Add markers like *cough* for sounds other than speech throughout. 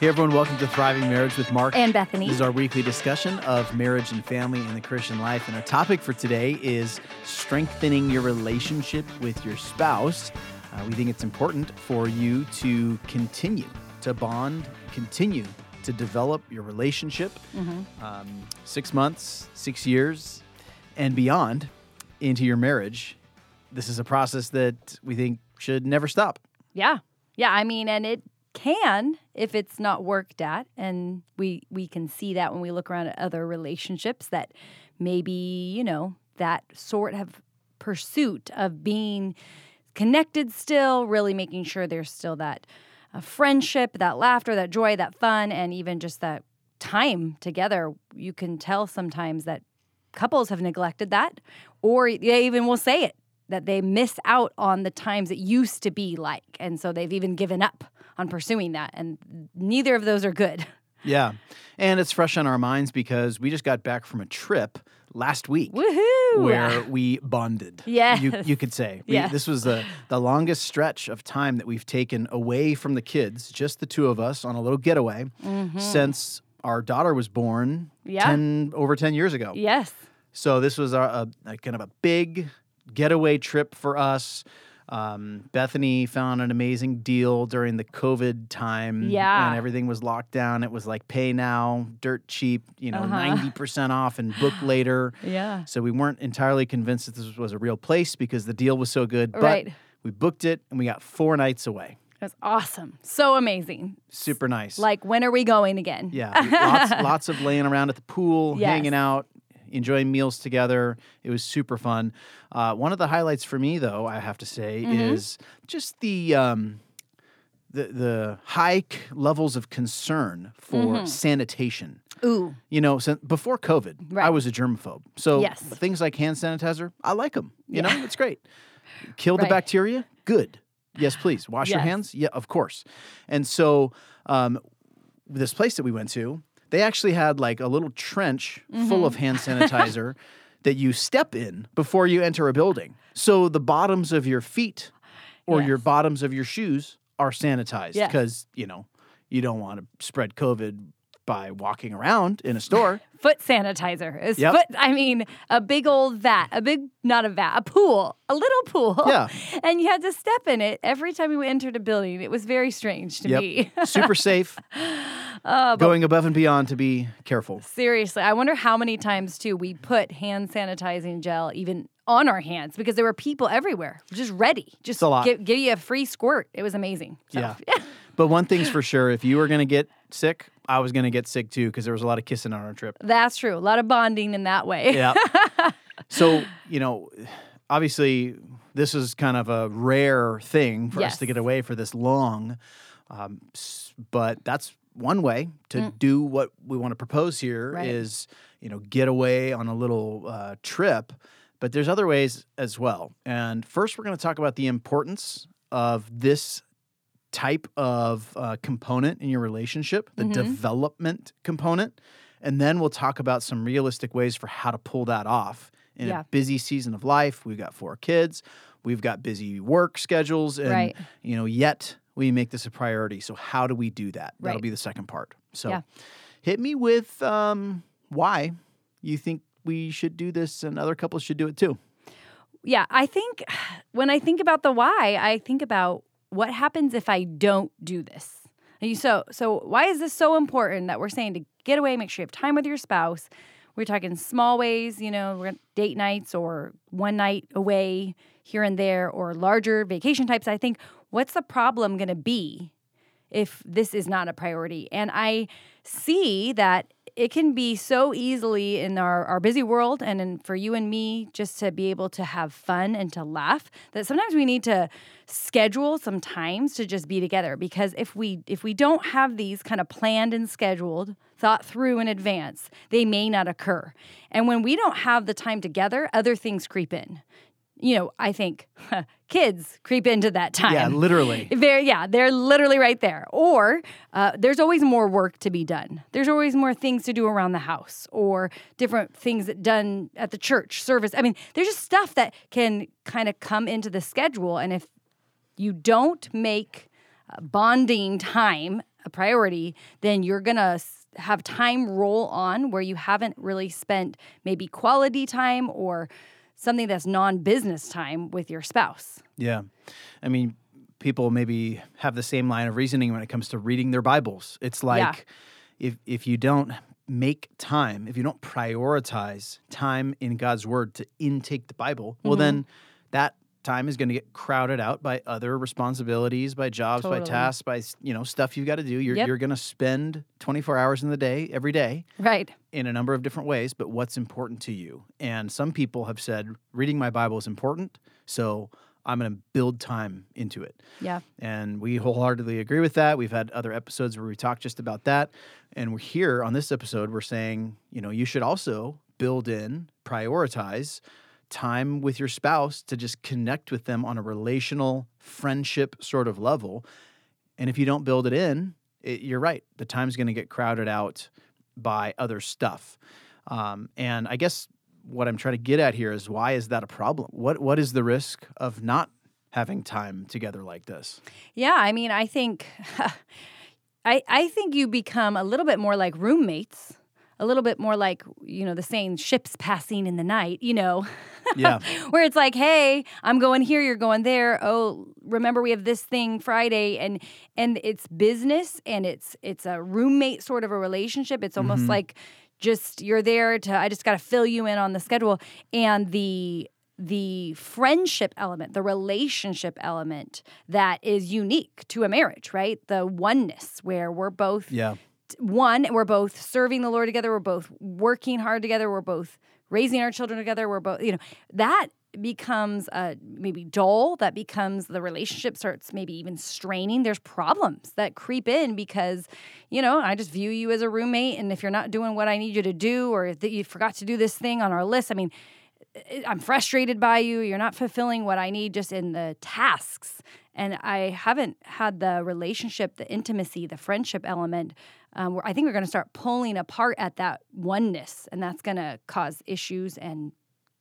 Hey everyone, welcome to Thriving Marriage with Mark and Bethany. This is our weekly discussion of marriage and family in the Christian life. And our topic for today is strengthening your relationship with your spouse. Uh, we think it's important for you to continue to bond, continue to develop your relationship mm-hmm. um, six months, six years, and beyond into your marriage. This is a process that we think should never stop. Yeah. Yeah. I mean, and it can if it's not worked at and we we can see that when we look around at other relationships that maybe you know that sort of pursuit of being connected still really making sure there's still that uh, friendship that laughter that joy that fun and even just that time together. You can tell sometimes that couples have neglected that or they even will say it that they miss out on the times it used to be like and so they've even given up on pursuing that. And neither of those are good. *laughs* Yeah. And it's fresh on our minds because we just got back from a trip last week Woohoo! where *laughs* we bonded. Yeah. You, you could say. We, yeah. This was the, the longest stretch of time that we've taken away from the kids, just the two of us on a little getaway mm-hmm. since our daughter was born yeah. 10, over 10 years ago. Yes. So this was a, a, a kind of a big getaway trip for us. Um, Bethany found an amazing deal during the COVID time. Yeah. And everything was locked down. It was like pay now, dirt cheap, you know, uh-huh. 90% off and book *sighs* later. Yeah. So we weren't entirely convinced that this was a real place because the deal was so good. But right. we booked it and we got four nights away. It was awesome. So amazing. Super nice. Like, when are we going again? Yeah. lots, lots of laying around at the pool, *laughs* yes. hanging out, enjoying meals together. It was super fun. Uh, one of the highlights for me, though, I have to say, mm-hmm. is just the. Um, the, the high levels of concern for mm-hmm. sanitation. Ooh. You know, so before COVID, right. I was a germaphobe. So yes. things like hand sanitizer, I like them. You yeah. know, it's great. Kill the bacteria? Good. Yes, please. Wash yes. your hands? Yeah, of course. And so um, this place that we went to, they actually had like a little trench mm-hmm. full of mm-hmm. hand sanitizer *laughs* that you step in before you enter a building. So the bottoms of your feet or yes. your bottoms of your shoes are sanitized because, yes. you know, you don't want to spread COVID by walking around in a store. *laughs* foot sanitizer. Is yep. foot I mean, a big old vat, a big not a vat, a pool, a little pool. Yeah. *laughs* And you had to step in it every time you entered a building. It was very strange to yep. me. *laughs* Super safe. Uh, Going above and beyond to be careful. Seriously, I wonder how many times too we put hand sanitizing gel even on our hands because there were people everywhere, just ready, just give, give, you a free squirt. It was amazing. So, yeah. but one thing's for sure: if you were going to get sick, I was going to get sick too because there was a lot of kissing on our trip. That's true. A lot of bonding in that way. Yeah. *laughs* so you know, obviously, this is kind of a rare thing for yes. us to get away for this long. Um, but that's one way to mm. do what we want to propose here right. is you know get away on a little uh, trip but there's other ways as well and first we're going to talk about the importance of this type of uh, component in your relationship the mm-hmm. development component and then we'll talk about some realistic ways for how to pull that off in yeah. a busy season of life we've got four kids we've got busy work schedules and right. you know yet we make this a priority. So how do we do that? Right. That'll be the second part. So yeah. hit me with um, why you think we should do this and other couples should do it too. Yeah, I think *sighs* when I think about the why, I think about what happens if I don't do this. So, so why is this so important that we're saying to get away, make sure you have time with your spouse? We're talking small ways, you know, date nights or one night away here and there, or larger vacation types. I think what's the problem going to be if this is not a priority? And I see that it can be so easily in our, our busy world and in, for you and me just to be able to have fun and to laugh that sometimes we need to schedule some times to just be together. Because if we if we don't have these kind of planned and scheduled thought through in advance they may not occur. And when we don't have the time together other things creep in you know, I think huh, *laughs* kids creep into that time. Yeah, literally. *laughs* Very, yeah, they're literally right there. Or uh, there's always more work to be done. There's always more things to do around the house or different things that done at the church service. I mean, there's just stuff that can kind of come into the schedule. And if you don't make bonding time a priority, then you're going to have time roll on where you haven't really spent maybe quality time or something that's non-business time with your spouse. Yeah. I mean, people maybe have the same line of reasoning when it comes to reading their Bibles. It's like Yeah. if if you don't make time, if you don't prioritize time in God's word to intake the Bible, well Mm-hmm. then that time is going to get crowded out by other responsibilities, by jobs, by tasks, by you know stuff you've got to do. You're Yep. you're going to spend 24 hours in the day every day Right. in a number of different ways, but what's important to you. And some people have said reading my Bible is important, so I'm going to build time into it. Yeah. And we wholeheartedly agree with that. We've had other episodes where we talk just about that. And we're here on this episode, we're saying, you know, you should also build in, prioritize time with your spouse to just connect with them on a relational friendship sort of level. And if you don't build it in, it, you're right. The time's going to get crowded out by other stuff. Um, and I guess what I'm trying to get at here is why is that a problem? What what is the risk of not having time together like this? Yeah, I mean, I think *laughs* I I think you become a little bit more like roommates, a little bit more like, you know, the saying ships passing in the night, you know. *laughs* Yeah. Where it's like, "Hey, I'm going here, you're going there. Oh, remember we have this thing Friday." And and it's business and it's it's a roommate sort of a relationship. It's almost mm-hmm. like just you're there to I just got to fill you in on the schedule and the the friendship element, the relationship element that is unique to a marriage, right? The oneness where we're both Yeah. One, we're both serving the Lord together, we're both working hard together, we're both raising our children together, we're both, you know, that becomes uh, maybe dull, that becomes the relationship starts maybe even straining. There's problems that creep in because, you know, I just view you as a roommate. And if you're not doing what I need you to do, or that you forgot to do this thing on our list, I mean, I'm frustrated by you. You're not fulfilling what I need just in the tasks. And I haven't had the relationship, the intimacy, the friendship element. Um, I think we're going to start pulling apart at that oneness, and that's going to cause issues and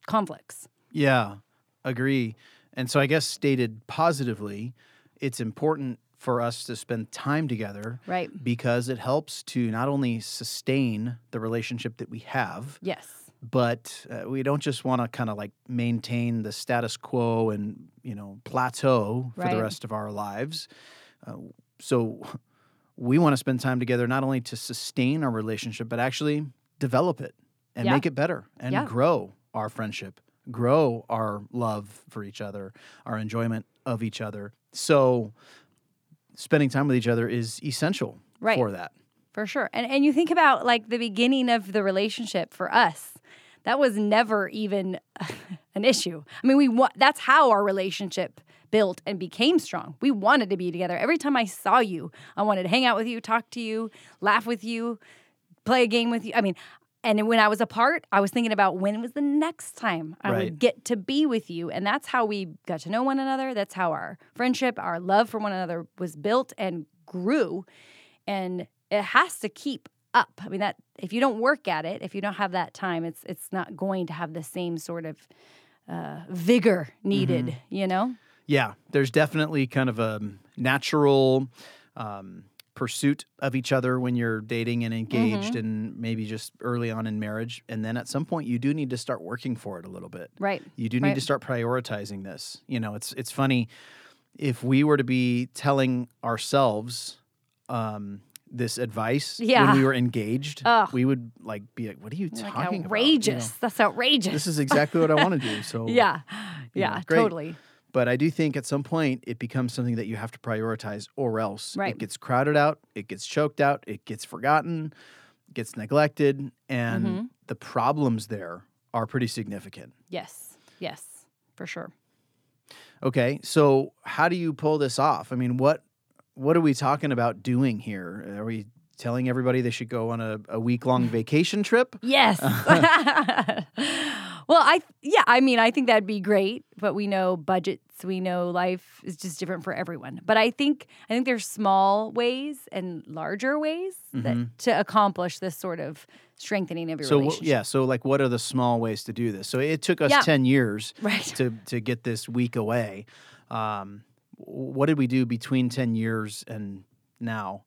conflicts. Yeah, agree. And so I guess stated positively, it's important for us to spend time together Right. because it helps to not only sustain the relationship that we have, Yes. but uh, we don't just want to kind of like maintain the status quo and, you know, plateau for the rest of our lives. Uh, so we want to spend time together not only to sustain our relationship, but actually develop it and Yeah. make it better and Yeah. grow our friendship, grow our love for each other, our enjoyment of each other. So spending time with each other is essential Right. for that. For sure. And and you think about like the beginning of the relationship for us. That was never even *laughs* an issue. I mean, we wa- that's how our relationship built and became strong. We wanted to be together. Every time I saw you, I wanted to hang out with you, talk to you, laugh with you, play a game with you. I mean, and when I was apart, I was thinking about when was the next time I Right. would get to be with you. And that's how we got to know one another. That's how our friendship, our love for one another was built and grew and it has to keep up. I mean that if you don't work at it, if you don't have that time, it's it's not going to have the same sort of uh, vigor needed. You know? Yeah, there's definitely kind of a natural um, pursuit of each other when you're dating and engaged, Mm-hmm. and maybe just early on in marriage. And then at some point, you do need to start working for it a little bit. Right. You do need to start prioritizing this. You know, it's it's funny if we were to be telling ourselves um, this advice Yeah. when we were engaged, Ugh. we would like be like, "What are you Like talking about?" You know, outrageous. That's outrageous. this is exactly what I want to do. *laughs* So yeah. you know, Yeah. Totally. But I do think at some point it becomes something that you have to prioritize, or else Right. it gets crowded out, it gets choked out, it gets forgotten, gets neglected, and Mm-hmm. the problems there are pretty significant. Yes. Yes. For sure. Okay, so how do you pull this off? I mean, what what are we talking about doing here? Are we telling everybody they should go on a, a week long *laughs* vacation trip? Yes. *laughs* *laughs* well, I yeah, I mean, I think that'd be great, but we know budgets, we know life is just different for everyone. But I think I think there's small ways and larger ways that to accomplish this sort of strengthening of your Mm-hmm. So relationship. yeah, so like, what are the small ways to do this? So it took us Yeah. ten years *laughs* Right. to to get this week away. Um, what did we do between ten years and now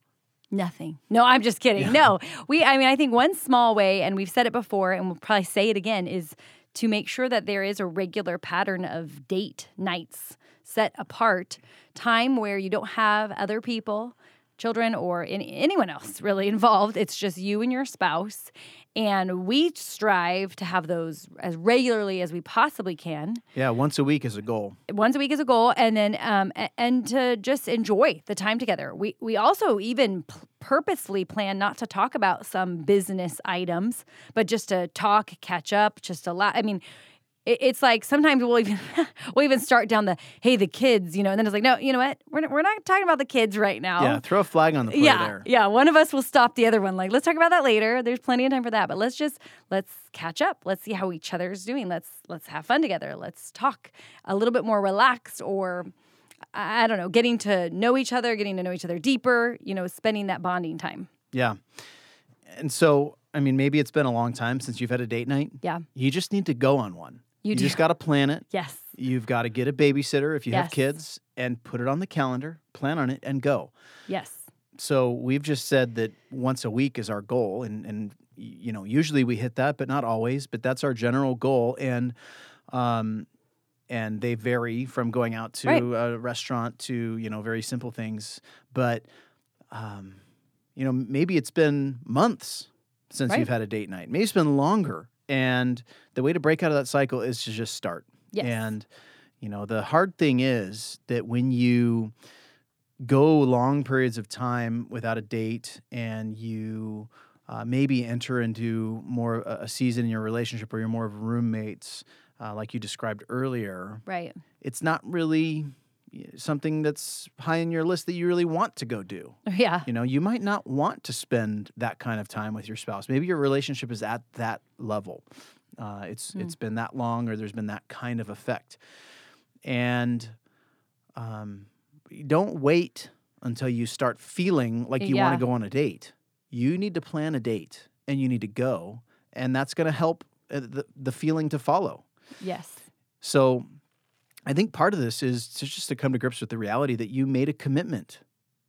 Nothing. No, I'm just kidding. No, we, I mean, I think one small way, and we've said it before, and we'll probably say it again, is to make sure that there is a regular pattern of date nights set apart, time where you don't have other people, children, or any, anyone else really *laughs* involved. It's just you and your spouse. And we strive to have those as regularly as we possibly can Yeah, once a week is a goal. once a week is a goal and then um, and to just enjoy the time together we we also even p- purposely plan not to talk about some business items but just to talk catch up just a lot i mean it, it's like sometimes we'll even *laughs* we'll even start down the hey the kids you know and then it's like no you know what we're not, we're not talking about the kids right now Yeah, throw a flag on the play yeah, there. yeah. One of us will stop the other one. Like, let's talk about that later. There's plenty of time for that. But let's just let's catch up. Let's see how each other is doing. Let's let's have fun together. Let's talk a little bit more relaxed, or I don't know, getting to know each other, getting to know each other deeper. You know, spending that bonding time. Yeah. And so, I mean, maybe it's been a long time since you've had a date night. Yeah. You just need to go on one. You do. just got to plan it. Yes. You've got to get a babysitter if you have kids and put it on the calendar, plan on it, and go. Yes. So we've just said that once a week is our goal, and and you know usually we hit that, but not always. But that's our general goal, and um, and they vary from going out to Right. a restaurant to you know very simple things. But um, you know maybe it's been months since Right. you've had a date night. Maybe it's been longer, and the way to break out of that cycle is to just start. Yes. And you know the hard thing is that when you go long periods of time without a date and you uh, maybe enter into more a season in your relationship where you're more of roommates, uh, like you described earlier, right. it's not really something that's high in your list that you really want to go do. *laughs* Yeah. You know, you might not want to spend that kind of time with your spouse. Maybe your relationship is at that level. Uh, it's it's been that long, or there's been that kind of effect, and um, don't wait until you start feeling like you want to go on a date. You need to plan a date, and you need to go, and that's going to help uh, the the feeling to follow. Yes. So I think part of this is to just to come to grips with the reality that you made a commitment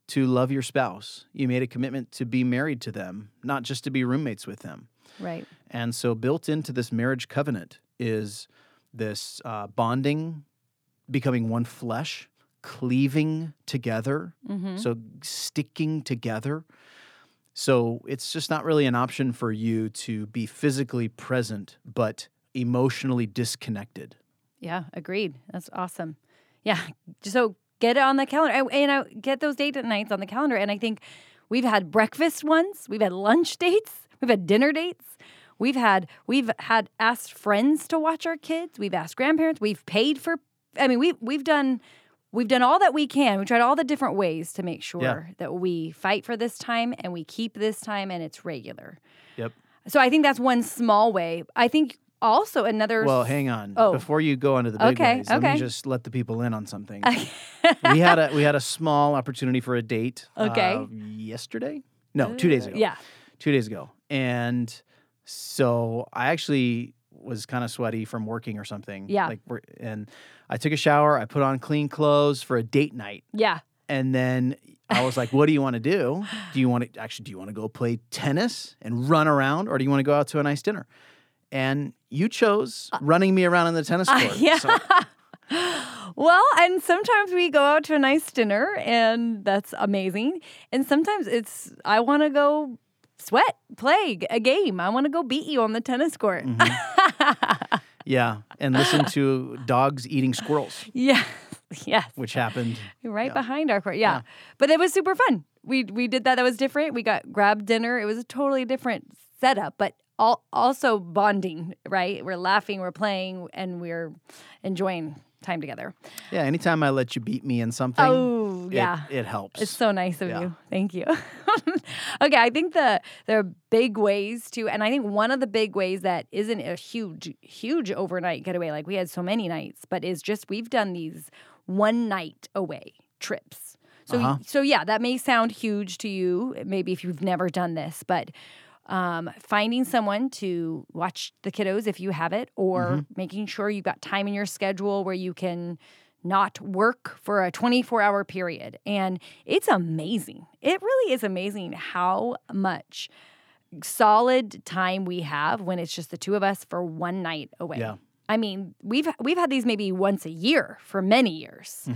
to love your spouse. You made a commitment to be married to them, not just to be roommates with them. Right. And so built into this marriage covenant is this uh, bonding, becoming one flesh, cleaving together, Mm-hmm. so sticking together. So it's just not really an option for you to be physically present, but emotionally disconnected. Yeah, agreed. That's awesome. Yeah, so get it on the calendar, and, I uh, get those date nights on the calendar. And I think we've had breakfast once, we've had lunch *laughs* dates, we've had dinner dates, we've had we've had asked friends to watch our kids, we've asked grandparents, we've paid for. I mean, we've we've done we've done all that we can. We tried all the different ways to make sure that we fight for this time and we keep this time and it's regular. Yep. So I think that's one small way. I think also another. Well, hang on. Oh. Before you go on to the big Okay, ways, let me just let the people in on something. we had a *laughs* we had a small opportunity for a date. Okay. uh, yesterday? No, two days ago. Yeah. two days ago, and so I actually was kind of sweaty from working or something. Yeah. Like, and I took a shower. I put on clean clothes for a date night, Yeah. and then I was like, "What do you want to do? Do you want to *sighs* actually? Do you want to go play tennis and run around, or do you want to go out to a nice dinner?" And you chose running me around on the tennis *laughs* court. Uh, yeah. So- *laughs* Well, and sometimes we go out to a nice dinner, and that's amazing. And sometimes it's I want to go sweat, play a game. I want to go beat you on the tennis court. Mm-hmm. *laughs* yeah, and listen to dogs eating squirrels, yeah. Yes. which happened. Right Yeah. behind our court. Yeah. But it was super fun. We we did that. That was different. We got grabbed dinner. It was a totally different setup, but all, also bonding, right? We're laughing, we're playing, and we're enjoying time together. Yeah, anytime I let you beat me in something, Oh, it- yeah. it, helps. It's so nice of Yeah. you. Thank you. *laughs* okay, I think the there are big ways to, and I think one of the big ways that isn't a huge, huge overnight getaway like we had so many nights, but is just we've done these one night away trips. So, Uh-huh. so yeah, that may sound huge to you, maybe if you've never done this, but um, finding someone to watch the kiddos if you have it, or Mm-hmm. making sure you've got time in your schedule where you can not work for a 24 hour period. And it's amazing. It really is amazing how much solid time we have when it's just the two of us for one night away. Yeah. I mean, we've we've had these maybe once a year for many years.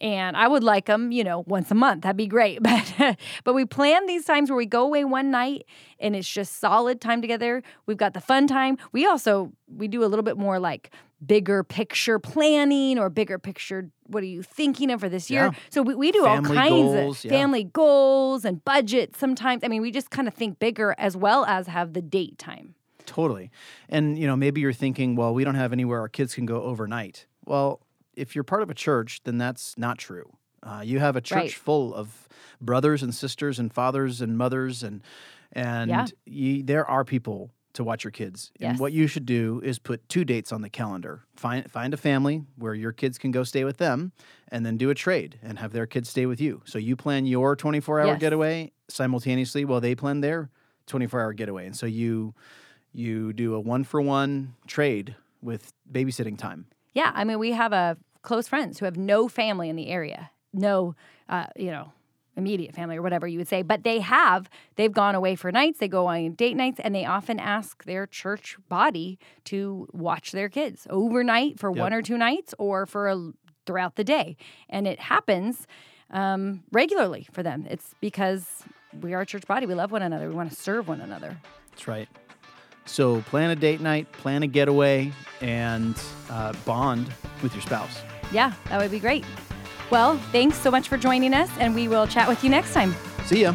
And I would like them, you know, once a month. That'd be great. *laughs* But but we plan these times where we go away one night and it's just solid time together. We've got the fun time. We also we do a little bit more like bigger picture planning or bigger picture what are you thinking of for this year? Yeah. So we, we do Family all kinds goals, of yeah. family goals and budget sometimes. I mean, we just kind of think bigger as well as have the date time. Totally. And you know, maybe you're thinking, well, we don't have anywhere our kids can go overnight. Well, if you're part of a church, then that's not true. Uh, you have a church Right. full of brothers and sisters and fathers and mothers and and Yeah. you, there are people to watch your kids. And what you should do is put two dates on the calendar. Find find a family where your kids can go stay with them and then do a trade and have their kids stay with you. So you plan your 24-hour Yes. getaway simultaneously while they plan their 24-hour getaway. And so you you do a one for one trade with babysitting time. Yeah, I mean, we have a close friends who have no family in the area, no, uh, you know, immediate family or whatever you would say, but they have. They've gone away for nights. They go on date nights, and they often ask their church body to watch their kids overnight for Yep. one or two nights, or for a, throughout the day, and it happens um, regularly for them. It's because we are a church body. We love one another. We want to serve one another. That's right. So plan a date night, plan a getaway, and uh, bond with your spouse. Yeah, that would be great. Well, thanks so much for joining us, and we will chat with you next time. See ya.